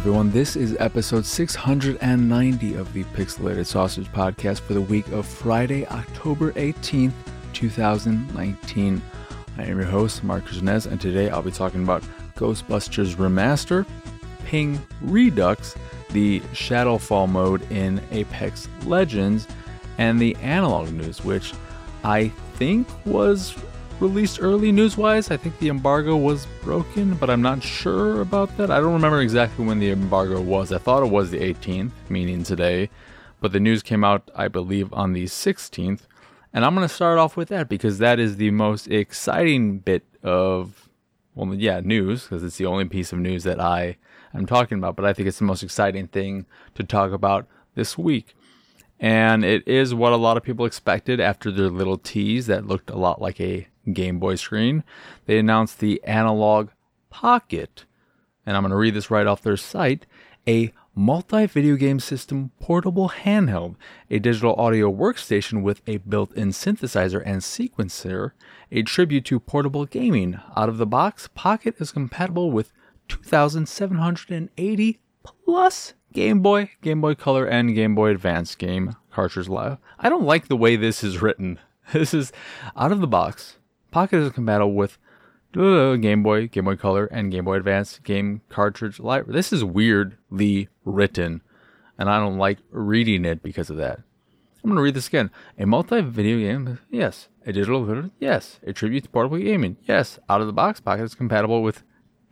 everyone. This is episode 690 of the Pixelated Sausage Podcast for the week of Friday, October 18th, 2019. I am your host, Marc Janez, and today I'll be talking about Ghostbusters Remaster, Ping Redux, the Shadowfall mode in Apex Legends, and the Analogue news, which I think was released early news wise. I think the embargo was broken, but I'm not sure about that. I don't remember exactly when the embargo was. I thought it was the 18th, meaning today, but the news came out, I believe, on the 16th. And I'm going to start off with that because that is the most exciting bit of, well, yeah, news, because it's the only piece of news that I am talking about, but I think it's the most exciting thing to talk about this week. And it is what a lot of people expected after their little tease that looked a lot like a Game Boy screen. They announced the Analogue Pocket, and I'm going to read this right off their site a multi video game system portable handheld, a digital audio workstation with a built in synthesizer and sequencer, a tribute to portable gaming. Out of the box, Pocket is compatible with 2,780 plus Game Boy, Game Boy Color, and Game Boy Advance game cartridge. I don't like the way this is written. This is out of the box. Pocket is compatible with uh, Game Boy, Game Boy Color, and Game Boy Advance game cartridge library. This is weirdly written, and I don't like reading it because of that. I'm going to read this again. A multi video game, yes. A digital video, yes. A tribute to portable gaming, yes. Out of the box, Pocket is compatible with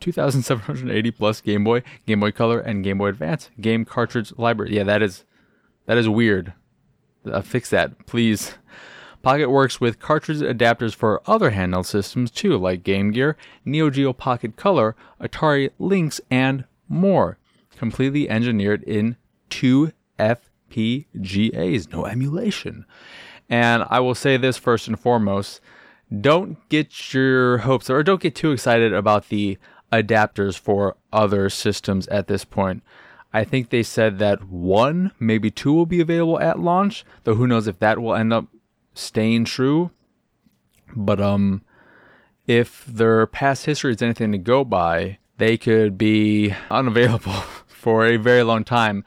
2,780 plus Game Boy, Game Boy Color, and Game Boy Advance game cartridge library. Yeah, that is that is weird. Uh, fix that, please. Pocket works with cartridge adapters for other handheld systems too, like Game Gear, Neo Geo Pocket Color, Atari Lynx, and more. Completely engineered in two FPGAs, no emulation. And I will say this first and foremost don't get your hopes or don't get too excited about the adapters for other systems at this point. I think they said that one, maybe two will be available at launch, though who knows if that will end up staying true. But um if their past history is anything to go by, they could be unavailable for a very long time.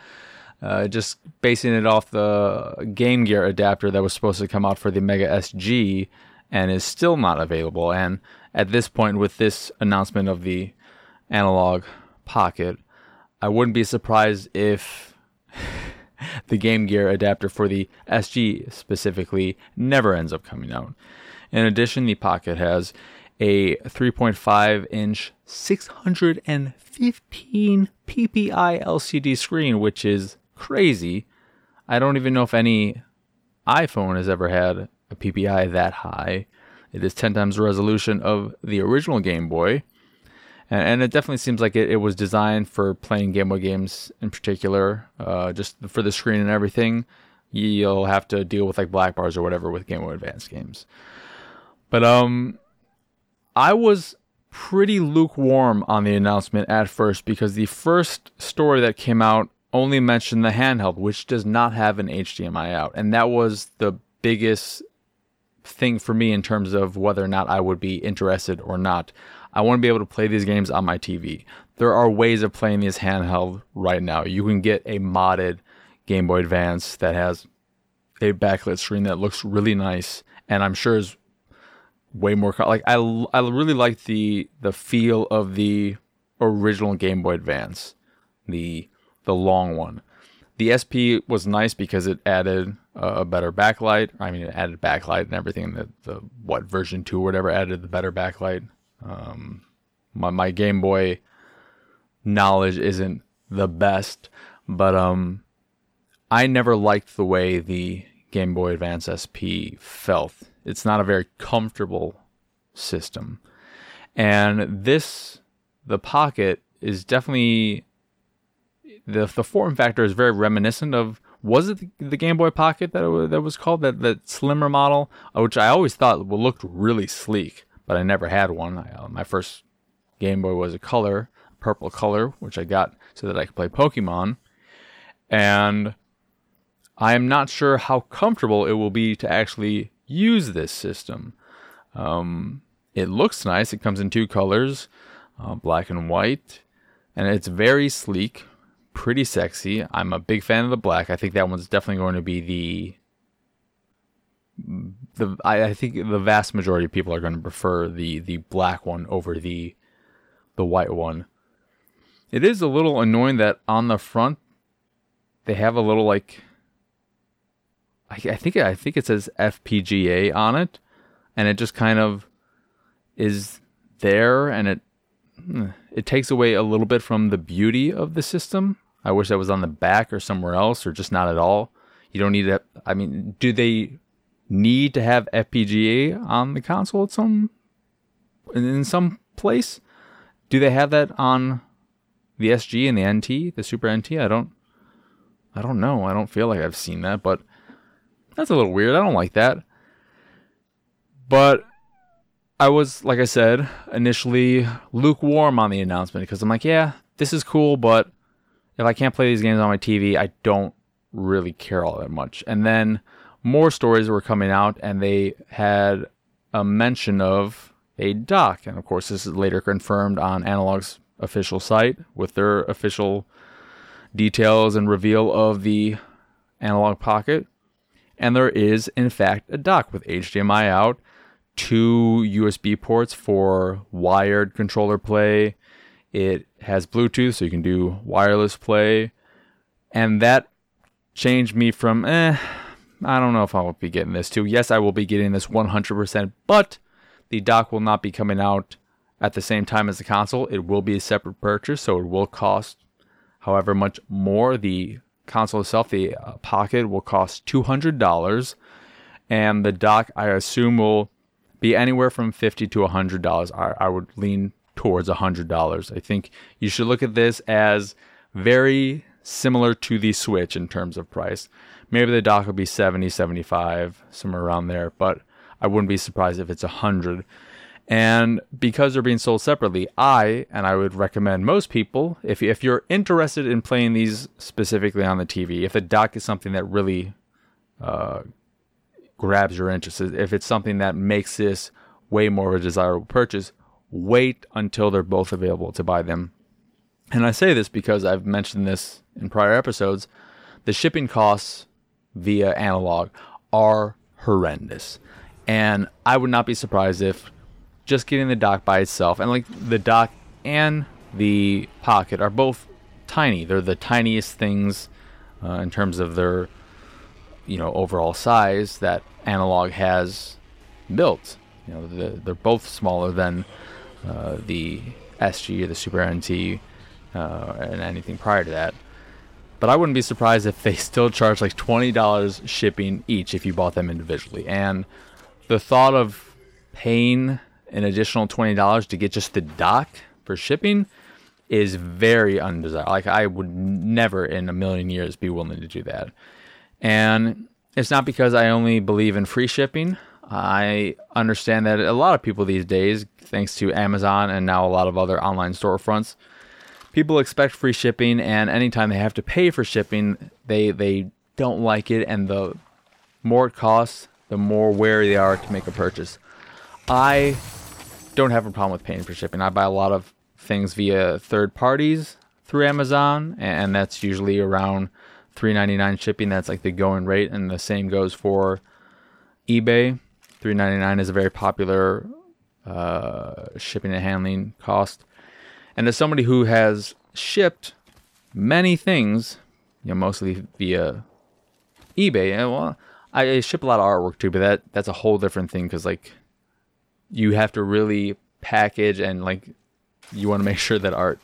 Uh, just basing it off the Game Gear adapter that was supposed to come out for the Mega SG and is still not available. And at this point, with this announcement of the Analogue pocket, I wouldn't be surprised if the Game Gear adapter for the SG specifically never ends up coming out. In addition, the Pocket has a 3.5 inch 615 ppi LCD screen, which is crazy. I don't even know if any iPhone has ever had a PPI that high. It is 10 times the resolution of the original Game Boy. And, and it definitely seems like it, it, was designed for playing Game Boy games in particular, uh, just for the screen and everything. You'll have to deal with like black bars or whatever with Game Boy Advance games. But um, I was pretty lukewarm on the announcement at first because the first story that came out only mentioned the handheld, which does not have an HDMI out, and that was the biggest thing for me in terms of whether or not I would be interested or not. I want to be able to play these games on my TV. There are ways of playing these handheld right now. You can get a modded Game Boy Advance that has a backlit screen that looks really nice, and I'm sure is way more like I I really like the the feel of the original Game Boy Advance, the the long one. The SP was nice because it added a better backlight. I mean, it added backlight and everything. The the what version two or whatever added the better backlight. Um, my my Game Boy knowledge isn't the best, but um, I never liked the way the Game Boy Advance SP felt. It's not a very comfortable system, and this the Pocket is definitely the the form factor is very reminiscent of was it the, Game Boy Pocket that was, that was called that that slimmer model, which I always thought looked really sleek but I never had one. I, uh, my first Game Boy was a color, purple color, which I got so that I could play Pokemon. And I am not sure how comfortable it will be to actually use this system. Um, it looks nice. It comes in two colors, uh, black and white, and it's very sleek pretty sexy. I'm a big fan of the black. I think that one's definitely going to be the the I, I think the vast majority of people are going to prefer the the black one over the the white one. It is a little annoying that on the front they have a little like I, I think I think it says FPGA on it, and it just kind of is there, and it hmm, it takes away a little bit from the beauty of the system. I wish that was on the back or somewhere else, or just not at all. You don't need to. I mean, do they need to have FPGA on the console at some in some place? Do they have that on the SG and the NT, the Super NT? I don't I don't know. I don't feel like I've seen that, but that's a little weird. I don't like that. But I was, like I said, initially lukewarm on the announcement because I'm like, yeah, this is cool, but if I can't play these games on my TV, I don't really care all that much. And then more stories were coming out, and they had a mention of a dock. And of course, this is later confirmed on Analogue's official site with their official details and reveal of the Analogue Pocket. And there is, in fact, a dock with HDMI out, two USB ports for wired controller play. It has Bluetooth, so you can do wireless play. And that changed me from, eh, I don't know if I'll be getting this too. Yes, I will be getting this 100%, but the dock will not be coming out at the same time as the console. It will be a separate purchase, so it will cost however much more. The console itself, the uh, Pocket, will cost $200, and the dock, I assume, will be anywhere from 50 to $100. I, I would lean towards $100. I think you should look at this as very similar to the Switch in terms of price. Maybe the dock will be 70, 75, somewhere around there, but I wouldn't be surprised if it's 100. And because they're being sold separately, I, and I would recommend most people, if, if you're interested in playing these specifically on the TV, if the dock is something that really uh, grabs your interest, if it's something that makes this way more of a desirable purchase, wait until they're both available to buy them. And I say this because I've mentioned this in prior episodes. The shipping costs via Analogue are horrendous. And I would not be surprised if just getting the dock by itself, and like the dock and the pocket are both tiny. They're the tiniest things uh, in terms of their, you know, overall size that Analogue has built. You know, the, they're both smaller than uh, the SG or the Super NT uh, and anything prior to that. But I wouldn't be surprised if they still charge like twenty dollars shipping each if you bought them individually. And the thought of paying an additional twenty dollars to get just the dock for shipping is very undesirable. Like I would never in a million years be willing to do that. And it's not because I only believe in free shipping. I understand that a lot of people these days, thanks to Amazon and now a lot of other online storefronts, people expect free shipping, and anytime they have to pay for shipping, they they don't like it, and the more it costs, the more wary they are to make a purchase. I don't have a problem with paying for shipping. I buy a lot of things via third parties through Amazon, and that's usually around $3.99 shipping. That's like the going rate, and the same goes for eBay. $3.99 is a very popular uh, shipping and handling cost. And as somebody who has shipped many things, you know, mostly via eBay, well, I ship a lot of artwork too, but that that's a whole different thing because like you have to really package and like you want to make sure that art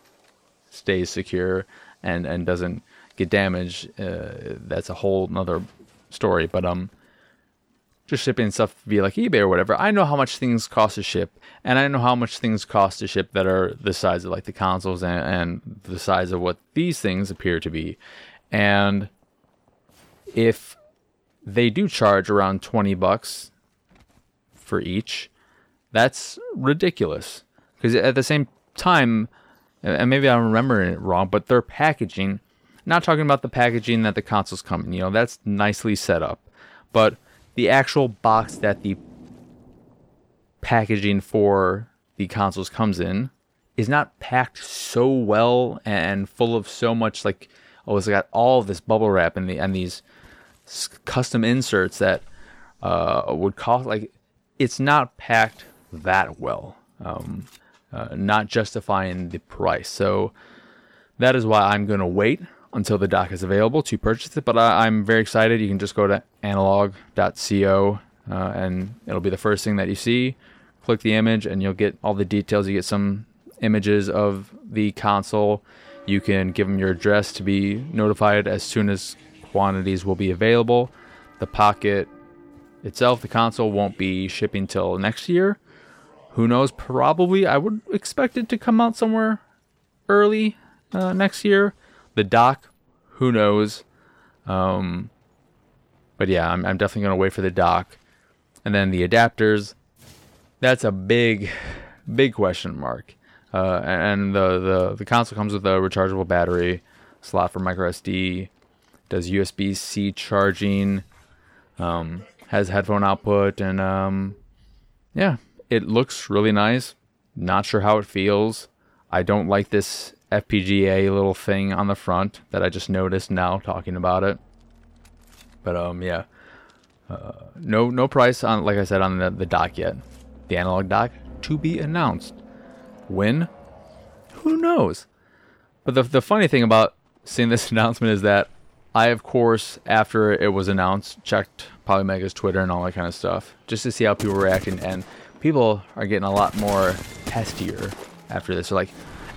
stays secure and and doesn't get damaged. Uh, that's a whole nother story. But um, just shipping stuff via like eBay or whatever, I know how much things cost to ship, and I know how much things cost to ship that are the size of like the consoles and, and the size of what these things appear to be. And if they do charge around 20 bucks for each, that's ridiculous. Because at the same time, and maybe I'm remembering it wrong, but their packaging, not talking about the packaging that the consoles come in, you know, that's nicely set up. But the actual box that the packaging for the consoles comes in is not packed so well and full of so much like oh it's got all this bubble wrap and the and these custom inserts that uh, would cost like it's not packed that well um, uh, not justifying the price. So that is why i'm going to wait until the dock is available to purchase it but I, am very excited you can just go to analogue.co uh, and it'll be the first thing that you see click the image and you'll get all the details you get some images of the console. You can give them your address to be notified as soon as quantities will be available. The Pocket itself, the console, won't be shipping till next year. Who knows? Probably, I would expect it to come out somewhere early uh, next year. The dock, who knows? Um, but yeah, I'm, I'm definitely going to wait for the dock. And then the adapters, that's a big, big question mark. Uh, and the, the, the console comes with a rechargeable battery, slot for micro SD, does USB C charging, um, has headphone output, and um, yeah, it looks really nice. Not sure how it feels. I don't like this FPGA little thing on the front that I just noticed now talking about it. But um, yeah, uh, no no price on like I said on the, the dock yet. The Analogue dock to be announced. When? Who knows? But the, the funny thing about seeing this announcement is that I, of course, after it was announced, checked Polymega's Twitter and all that kind of stuff just to see how people were reacting. And people are getting a lot more testier after this. They're like,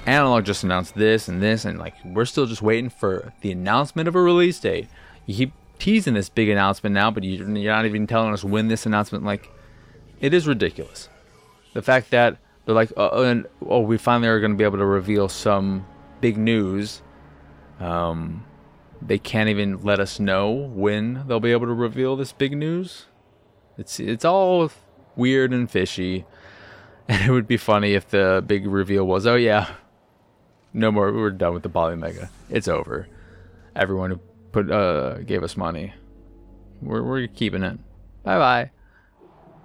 Analogue just announced this and this, and like, we're still just waiting for the announcement of a release date. You keep teasing this big announcement now, but you're not even telling us when this announcement, like, it is ridiculous. The fact that they're like, oh, and, oh, we finally are going to be able to reveal some big news. Um, they can't even let us know when they'll be able to reveal this big news. It's it's all weird and fishy, and it would be funny if the big reveal was, oh yeah, no more, we're done with the Polymega. It's over. Everyone who put uh gave us money, we're we're keeping it. Bye bye.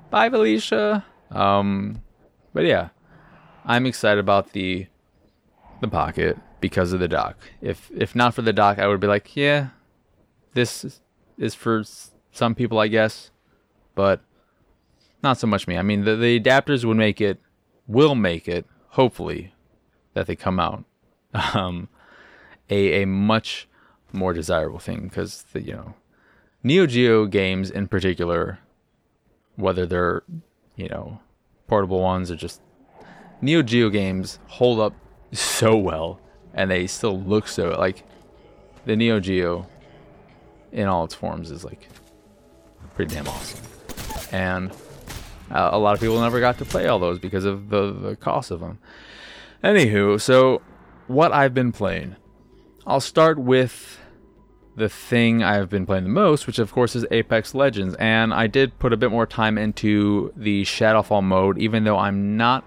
Bye, Felicia. Um, but yeah, I'm excited about the the pocket because of the dock. If if not for the dock, I would be like, yeah, this is for some people, I guess, but not so much me. I mean, the the adapters would make it, will make it, hopefully, that they come out, um, a a much more desirable thing because the you know, Neo Geo games in particular, whether they're you know portable ones or just Neo Geo games hold up so well and they still look so like the Neo Geo in all its forms is like pretty damn awesome. And uh, a lot of people never got to play all those because of the, the cost of them. Anywho, so what I've been playing. I'll start with the thing I've been playing the most, which of course is Apex Legends. And I did put a bit more time into the Shadowfall mode, even though I'm not.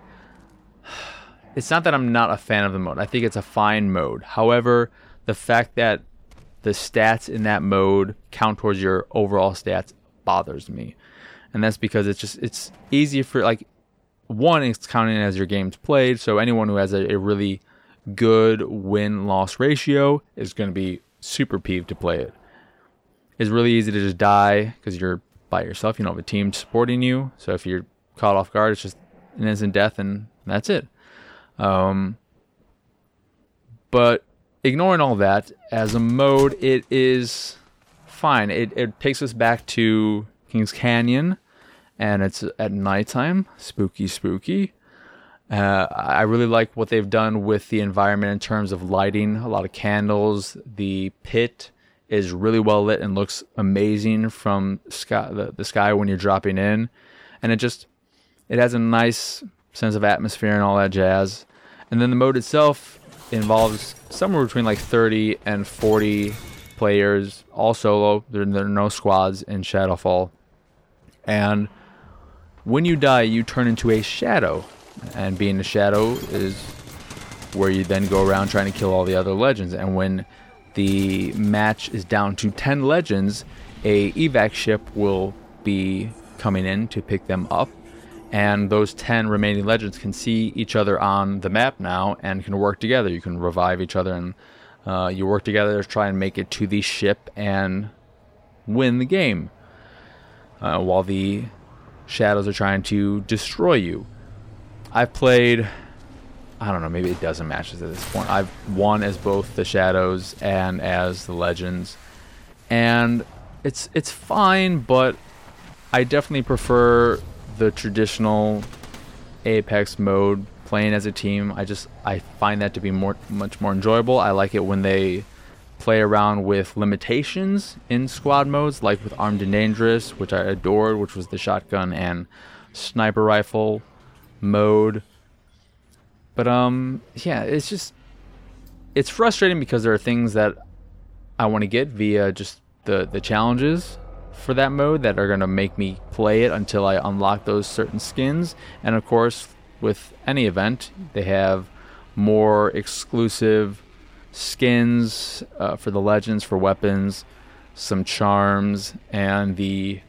It's not that I'm not a fan of the mode. I think it's a fine mode. However, the fact that the stats in that mode count towards your overall stats bothers me. And that's because it's just it's easy for like one it's counting as your games played, so anyone who has a, a really good win loss ratio is going to be super peeved to play it. It's really easy to just die because you're by yourself. You don't have a team supporting you. So if you're caught off guard, it's just an instant death and that's it. Um, but ignoring all that, as a mode, it is fine. It, it takes us back to Kings Canyon and it's at nighttime. Spooky, spooky. Uh, I really like what they've done with the environment in terms of lighting. A lot of candles. The pit is really well lit and looks amazing from sky, the, the sky when you're dropping in, and it just it has a nice sense of atmosphere and all that jazz. And then the mode itself involves somewhere between like 30 and 40 players, all solo. There, there are no squads in Shadowfall, and when you die, you turn into a shadow and being a shadow is where you then go around trying to kill all the other legends. And when the match is down to 10 legends, a evac ship will be coming in to pick them up and those 10 remaining legends can see each other on the map now and can work together. You can revive each other and uh, you work together to try and make it to the ship and win the game. Uh, while the shadows are trying to destroy you. I've played, I don't know, maybe a dozen matches at this point. I've won as both the shadows and as the legends, and it's it's fine, but I definitely prefer the traditional Apex mode playing as a team. I just I find that to be more much more enjoyable. I like it when they play around with limitations in squad modes, like with Armed and Dangerous, which I adored, which was the shotgun and sniper rifle mode. But um, yeah, it's just it's frustrating because there are things that I want to get via just the the challenges for that mode that are going to make me play it until I unlock those certain skins. And of course, with any event, they have more exclusive skins uh, for the legends for weapons, some charms, and the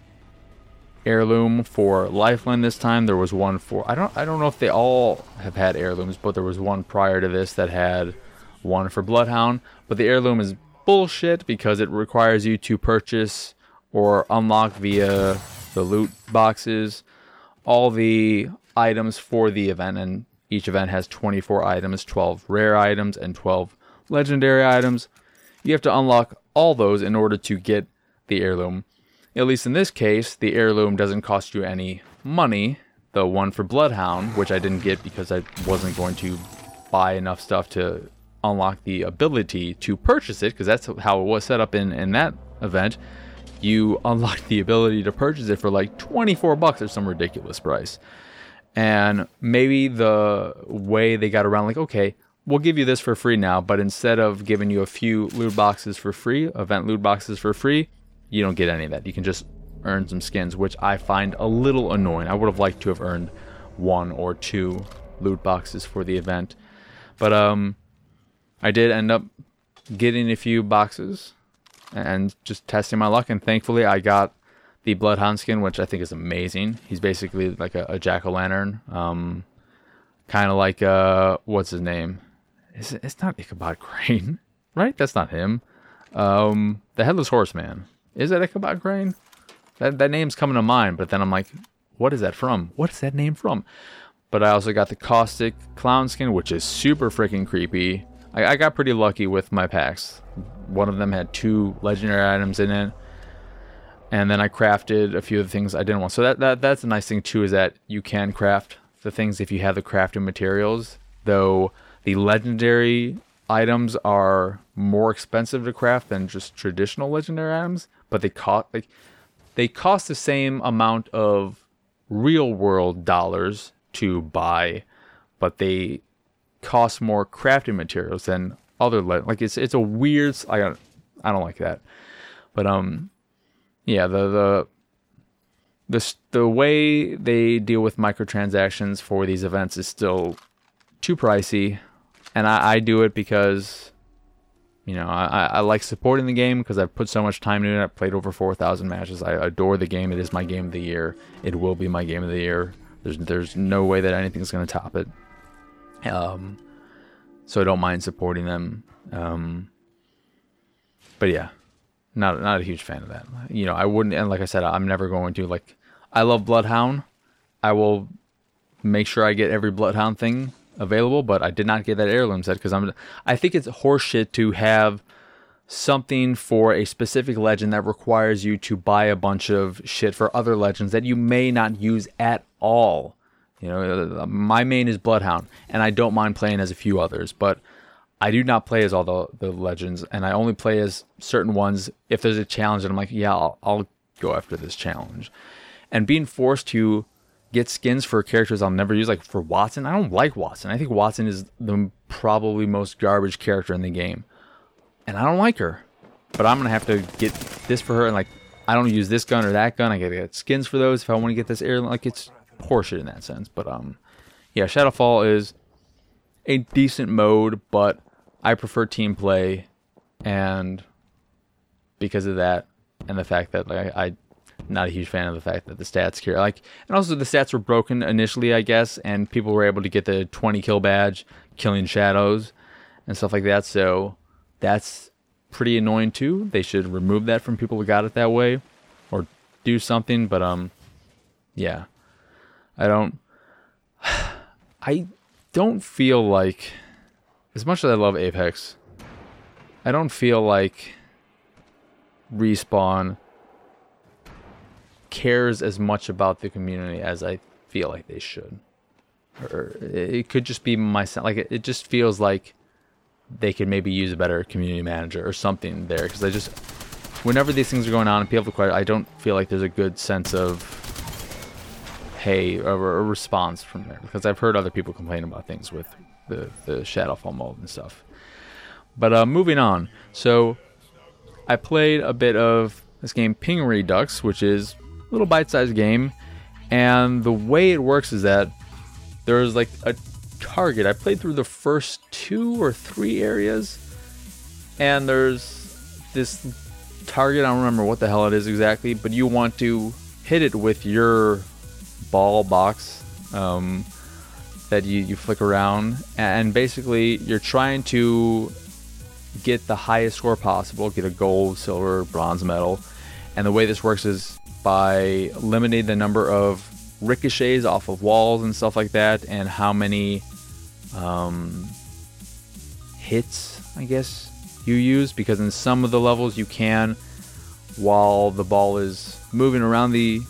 heirloom for Lifeline this time. There was one for I don't I don't know if they all have had heirlooms, but there was one prior to this that had one for Bloodhound. But the heirloom is bullshit because it requires you to purchase or unlock via the loot boxes all the items for the event and each event has 24 items, 12 rare items and 12 legendary items. You have to unlock all those in order to get the heirloom. At least in this case, the heirloom doesn't cost you any money. The one for Bloodhound, which I didn't get because I wasn't going to buy enough stuff to unlock the ability to purchase it, because that's how it was set up in, in that event. You unlock the ability to purchase it for like 24 bucks or some ridiculous price. And maybe the way they got around, like, okay, we'll give you this for free now, but instead of giving you a few loot boxes for free, event loot boxes for free, you don't get any of that. You can just earn some skins, which I find a little annoying. I would have liked to have earned one or two loot boxes for the event. But um I did end up getting a few boxes and just testing my luck and thankfully I got the Bloodhound skin, which I think is amazing. He's basically like a, a jack o' lantern. Um, kind of like uh, what's his name? It's, it's not Ichabod Crane, right? That's not him. Um, the Headless Horseman. Is that Ichabod Crane? That, that name's coming to mind, but then I'm like, what is that from? What is that name from? But I also got the Caustic Clown skin, which is super freaking creepy. I, I got pretty lucky with my packs. One of them had two legendary items in it. And then I crafted a few of the things I didn't want. So that, that that's a nice thing too, is that you can craft the things if you have the crafting materials. Though the legendary items are more expensive to craft than just traditional legendary items, but they cost like they cost the same amount of real world dollars to buy, but they cost more crafting materials than other le- like it's it's a weird I don't I don't like that. But um yeah, the the the the way they deal with microtransactions for these events is still too pricey, and I, I do it because you know I, I like supporting the game because I've put so much time into it. I've played over four thousand matches. I adore the game. It is my game of the year. It will be my game of the year. There's there's no way that anything's going to top it. Um, so I don't mind supporting them. Um, but yeah, not not a huge fan of that. You know, I wouldn't, and like I said, I'm never going to like. I love Bloodhound. I will make sure I get every Bloodhound thing available, but I did not get that heirloom set because I'm. I think it's horseshit to have something for a specific legend that requires you to buy a bunch of shit for other legends that you may not use at all. You know, uh, my main is Bloodhound, and I don't mind playing as a few others, but I do not play as all the, the legends, and I only play as certain ones if there's a challenge, and I'm like, yeah, I'll, I'll go after this challenge. And being forced to get skins for characters I'll never use, like for Wattson. I don't like Wattson. I think Wattson is the probably most garbage character in the game, and I don't like her. But I'm gonna have to get this for her, and like I don't use this gun or that gun. I gotta get skins for those if I want to get this air. Like it's horseshit in that sense. But um, yeah, Shadowfall is a decent mode, but I prefer team play, and because of that, and the fact that like I, I not a huge fan of the fact that the stats carry like, and also the stats were broken initially, I guess, and people were able to get the 20 kill badge, killing shadows, and stuff like that. So that's pretty annoying too. They should remove that from people who got it that way, or do something. But um, yeah, I don't. I don't feel like, as much as I love Apex, I don't feel like respawn cares as much about the community as I feel like they should. Or it could just be myself. Like it just feels like they could maybe use a better community manager or something there. Because I just, whenever these things are going on and people have I don't feel like there's a good sense of, hey, or a response from there. Because I've heard other people complain about things with the the Shadowfall mold and stuff. But uh, moving on. So I played a bit of this game Ping Redux, which is little bite-sized game, and the way it works is that there's like a target. I played through the first two or three areas, and there's this target. I don't remember what the hell it is exactly, but you want to hit it with your ball box um, that you, you flick around, and basically you're trying to get the highest score possible, get a gold, silver, bronze medal. And the way this works is by limiting the number of ricochets off of walls and stuff like that, and how many um, hits, I guess, you use. Because in some of the levels, you can, while the ball is moving around the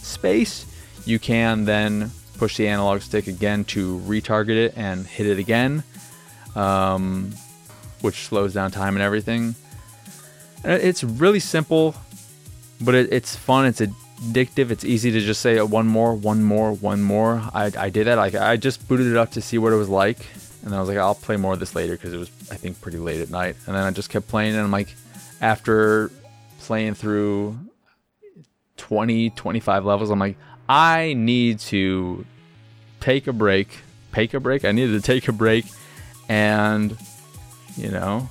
space, you can then push the analog stick again to retarget it and hit it again. Um, which slows down time and everything. It's really simple, but it, it's fun. It's addictive. It's easy to just say oh, one more, one more, one more. I, I did that. Like I just booted it up to see what it was like, and I was like, I'll play more of this later because it was I think pretty late at night. And then I just kept playing, and I'm like, after playing through 20, 25 levels, I'm like, I need to take a break. Take a break. I needed to take a break and you know,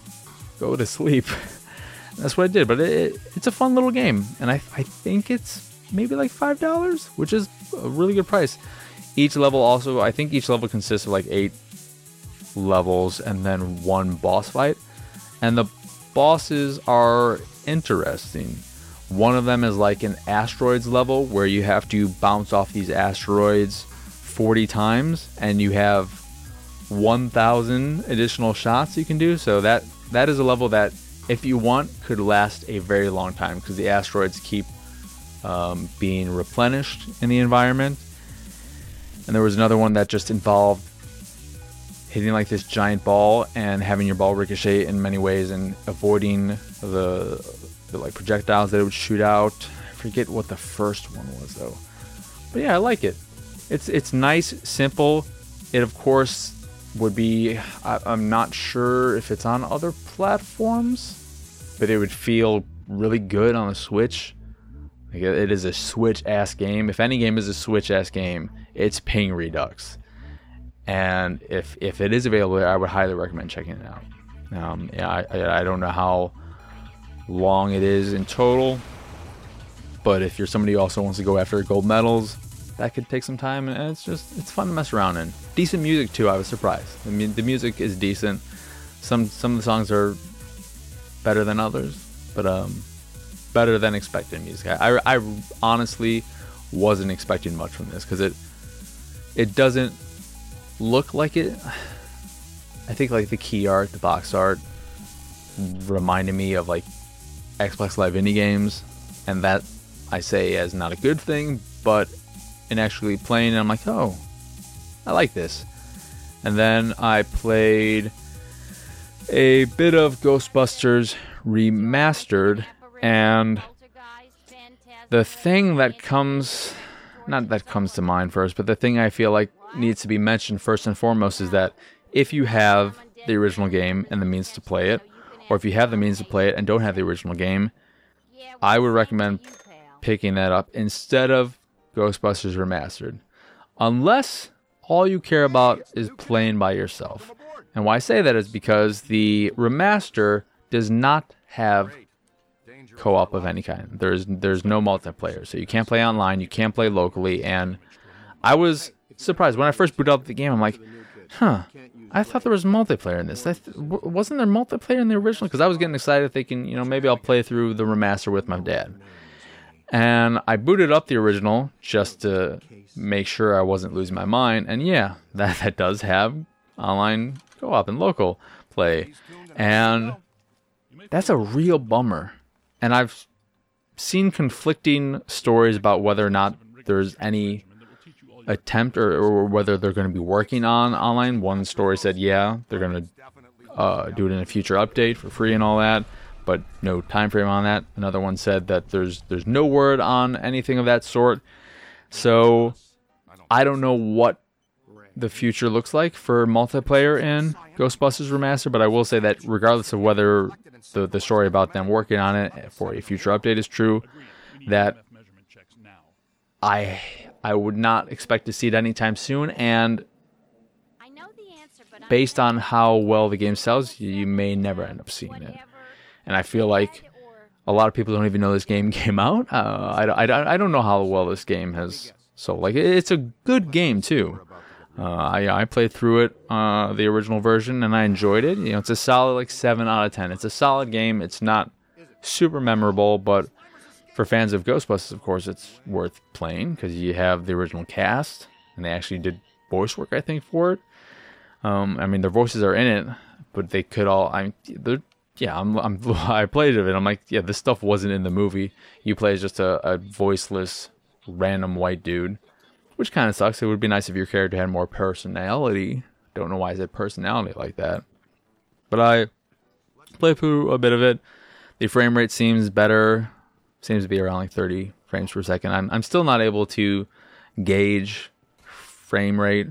go to sleep. That's what I did. But it, it's a fun little game, and I, I think it's maybe like five dollars, which is a really good price. Each level also, I think each level consists of like eight levels and then one boss fight, and the bosses are interesting. One of them is like an asteroids level where you have to bounce off these asteroids 40 times, and you have 1,000 additional shots you can do. So that that is a level that, if you want, could last a very long time because the asteroids keep um, being replenished in the environment. And there was another one that just involved hitting like this giant ball and having your ball ricochet in many ways and avoiding the, the like projectiles that it would shoot out. I forget what the first one was though. But yeah, I like it. It's it's nice, simple. It of course would be I, am not sure if it's on other platforms, but it would feel really good on a Switch. Like it is a Switch ass game. If any game is a Switch ass game, it's Ping Redux. And if if it is available, I would highly recommend checking it out. Um, yeah, I, I don't know how long it is in total, but if you're somebody who also wants to go after gold medals, that could take some time, and it's just it's fun to mess around in. Decent music too. I was surprised. I mean, the music is decent. Some some of the songs are better than others, but um, better than expected music. I, I, I honestly wasn't expecting much from this because it it doesn't look like it. I think like the key art, the box art, reminded me of like Xbox Live indie games, and that I say as not a good thing, but in actually playing, I'm like, oh, I like this. And then I played a bit of Ghostbusters Remastered, and the thing that comes, not that comes to mind first, but the thing I feel like needs to be mentioned first and foremost is that if you have the original game and the means to play it, or if you have the means to play it and don't have the original game, I would recommend picking that up instead of Ghostbusters Remastered. Unless all you care about is playing by yourself. And why I say that is because the remaster does not have co-op of any kind. There's there's no multiplayer, so you can't play online, you can't play locally, and I was surprised when I first booted up the game. I'm like, huh. I thought there was multiplayer in this. Th- wasn't there multiplayer in the original? Because I was getting excited, thinking, you know, maybe I'll play through the remaster with my dad. And I booted up the original just to make sure I wasn't losing my mind. And yeah, that, that does have online co op and local play. And that's a real bummer. And I've seen conflicting stories about whether or not there's any attempt or, or whether they're going to be working on online. One story said, yeah, they're going to uh, do it in a future update for free and all that, but no time frame on that. Another one said that there's there's no word on anything of that sort. So I don't know what the future looks like for multiplayer in Ghostbusters Remaster, but I will say that regardless of whether the, the story about them working on it for a future update is true, that I I would not expect to see it anytime soon, and based on how well the game sells, you may never end up seeing it. And I feel like a lot of people don't even know this game came out. Uh, I, I, I don't know how well this game has sold. Like, it's a good game, too. Uh, I, I played through it, uh, the original version, and I enjoyed it. You know, it's a solid like seven out of ten. It's a solid game. It's not super memorable, but for fans of Ghostbusters, of course, it's worth playing because you have the original cast, and they actually did voice work, I think, for it. Um, I mean, their voices are in it, but they could all. I, they're yeah, I'm, I'm I played it. and I'm like, yeah, this stuff wasn't in the movie. You play as just a, a voiceless, random white dude which kind of sucks. It would be nice if your character had more personality. Don't know why I said personality like that. But I played through a bit of it. The frame rate seems better. Seems to be around like 30 frames per second. I'm I'm still not able to gauge frame rate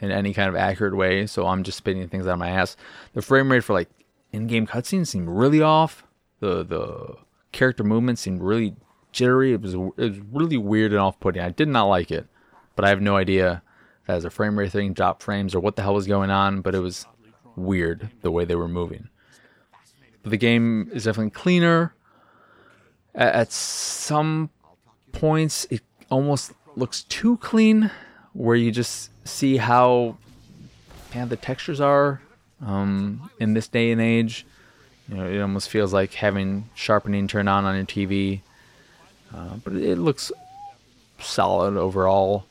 in any kind of accurate way, so I'm just spitting things out of my ass. The frame rate for like in-game cutscenes seemed really off. The the character movement seemed really jittery. It was it was really weird and off-putting. I did not like it but I have no idea was a frame rate thing, drop frames, or what the hell was going on. But it was weird the way they were moving. But the game is definitely cleaner. At some points, it almost looks too clean, where you just see how yeah, the textures are um, in this day and age. You know, it almost feels like having sharpening turned on on your TV. Uh, but it looks solid overall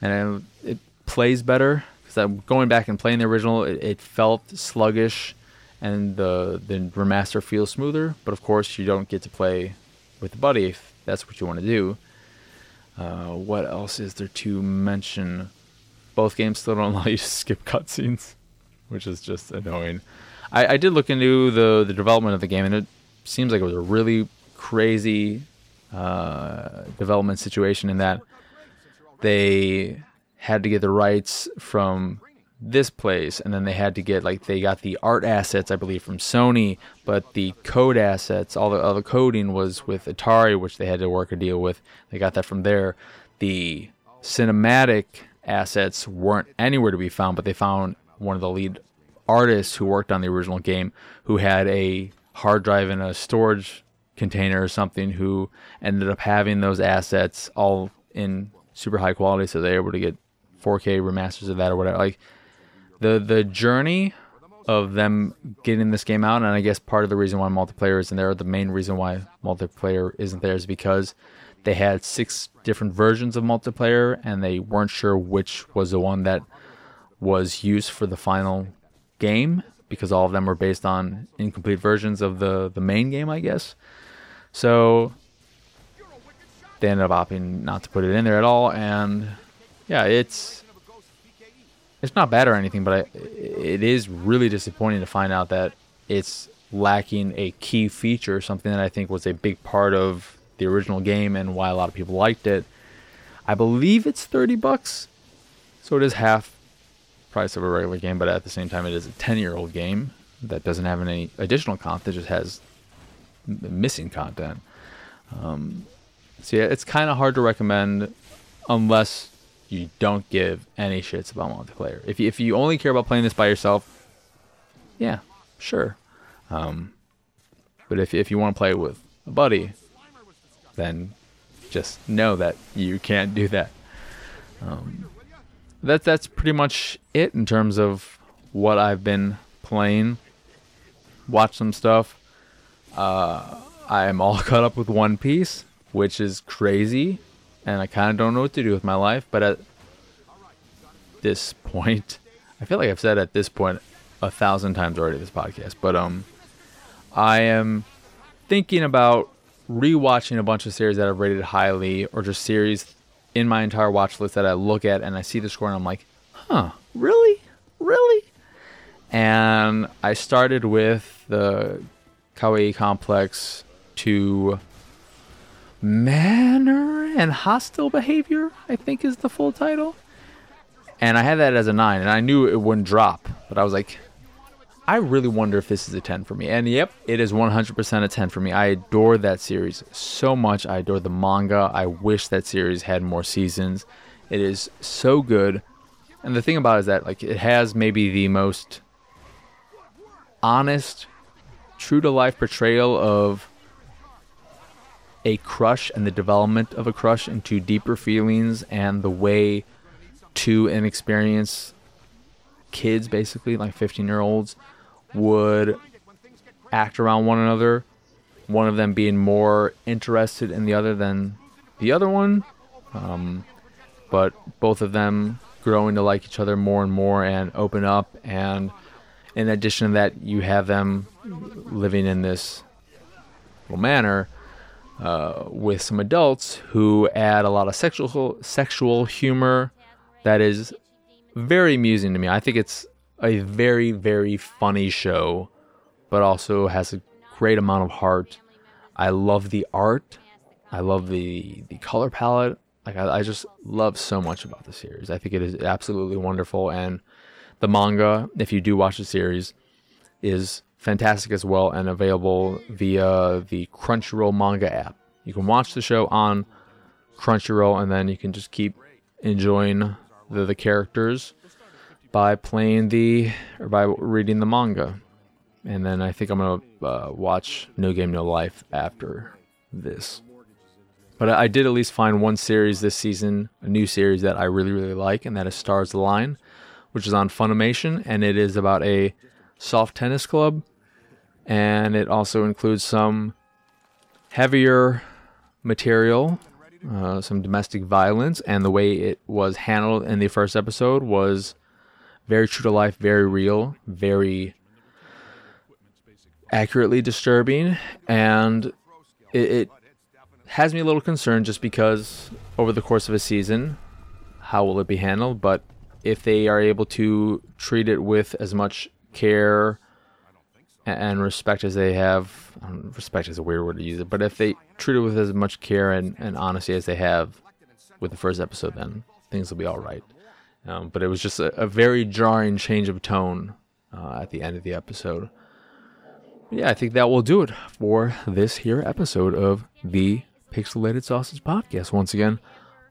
and it, plays better because I'm going back and playing the original. It, it, felt sluggish, and the the remaster feels smoother. But of course, you don't get to play with the buddy if that's what you want to do. Uh, what else is there to mention? Both games still don't allow you to skip cutscenes, which is just annoying. I, I did look into the the development of the game, and it seems like it was a really crazy uh, development situation in that they had to get the rights from this place and then they had to get like they got the art assets i believe from sony but the code assets all the other coding was with atari which they had to work a deal with. They got that from there. The cinematic assets weren't anywhere to be found but they found one of the lead artists who worked on the original game who had a hard drive in a storage container or something who ended up having those assets all in super high quality, so they're able to get 4K remasters of that or whatever. Like the the journey of them getting this game out, and I guess part of the reason why multiplayer isn't there, the main reason why multiplayer isn't there, is because they had six different versions of multiplayer, and they weren't sure which was the one that was used for the final game because all of them were based on incomplete versions of the the main game, I guess. So they ended up opting not to put it in there at all, and yeah, it's it's not bad or anything, but I, it is really disappointing to find out that it's lacking a key feature, something that I think was a big part of the original game and why a lot of people liked it. I believe it's 30 bucks, so it is half price of a regular game, but at the same time, it is a 10 year old game that doesn't have any additional content, it just has missing content. Um, so yeah, it's kind of hard to recommend unless you don't give any shits about multiplayer. If you, if you only care about playing this by yourself, yeah, sure. Um, but if if you want to play with a buddy, then just know that you can't do that. Um, that that's pretty much it in terms of what I've been playing. Watch some stuff. Uh, I am all caught up with One Piece, which is crazy, and I kind of don't know what to do with my life. But at this point, I feel like I've said at this point a thousand times already this podcast, but um, I am thinking about rewatching a bunch of series that I've rated highly, or just series in my entire watch list that I look at and I see the score and I'm like, huh, really, really? And I started with the Kawai Complex to Manner and Hostile Behavior, I think is the full title. And I had that as a 9, and I knew it wouldn't drop, but I was like, I really wonder if this is a 10 for me. And yep, it is 100% a 10 for me. I adore that series so much. I adore the manga. I wish that series had more seasons. It is so good. And the thing about it is that like it has maybe the most honest, true to life portrayal of a crush and the development of a crush into deeper feelings and the way to an experience kids basically like 15 year olds would act around one another, one of them being more interested in the other than the other one, um, but both of them growing to like each other more and more and open up. And in addition to that, you have them living in this little manor. Uh, with some adults who add a lot of sexual sexual humor that is very amusing to me. I think it's a very very funny show, but also has a great amount of heart. I love the art. I love the the color palette. Like I, I just love so much about the series. I think it is absolutely wonderful, and the manga, if you do watch the series, is fantastic as well and available via the Crunchyroll manga app. You can watch the show on Crunchyroll, and then you can just keep enjoying the, the characters by playing the or by reading the manga. And then I think I'm gonna uh, watch No Game No Life after this. But I did at least find one series this season, a new series that I really really like, and that is Stars Align, which is on Funimation, and it is about a soft tennis club, and it also includes some heavier material, uh, some domestic violence, and the way it was handled in the first episode was very true to life, very real, very accurately disturbing, and it, it has me a little concerned just because over the course of a season, how will it be handled? But if they are able to treat it with as much care and respect as they have, respect is a weird word to use it, but if they treat it with as much care and, and honesty as they have with the first episode, then things will be all right. Um, but it was just a, a, very jarring change of tone uh, at the end of the episode. Yeah, I think that will do it for this here episode of the Pixelated Sausage Podcast. Once again,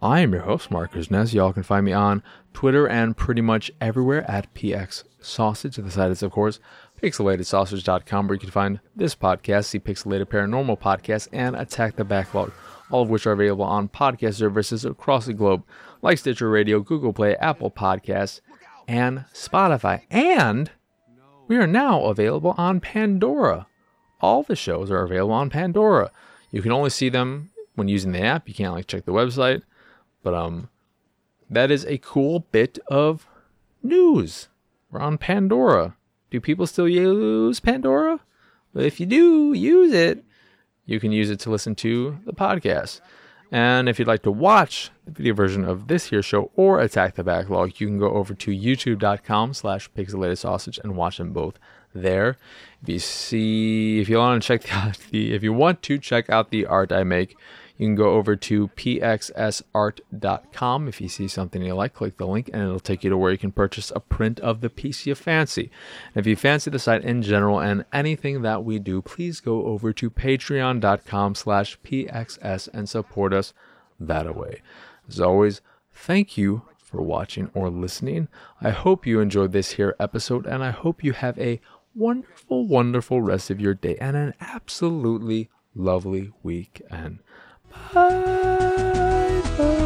I am your host, Marcus Ness. Y'all can find me on Twitter and pretty much everywhere at PX Sausage. The site is, of course, pixelatedsausage.com, where you can find this podcast, the Pixelated Paranormal Podcast, and Attack the Backlog, all of which are available on podcast services across the globe like Stitcher Radio, Google Play, Apple Podcasts, and Spotify. And we are now available on Pandora. All the shows are available on Pandora. You can only see them when using the app. You can't like check the website. But um that is a cool bit of news. We're on Pandora. Do people still use Pandora? But if you do use it, you can use it to listen to the podcast. And if you'd like to watch the video version of this here show or Attack the Backlog, you can go over to youtube.com slash pixelated sausage and watch them both there. If you see, if you want to check the, if you want to check out the art I make, you can go over to pxsart.com. If you see something you like, click the link and it'll take you to where you can purchase a print of the piece you fancy. And if you fancy the site in general and anything that we do, please go over to patreon.com slash pxs and support us that way. As always, thank you for watching or listening. I hope you enjoyed this here episode and I hope you have a wonderful, wonderful rest of your day and an absolutely lovely weekend. Bye. Bye.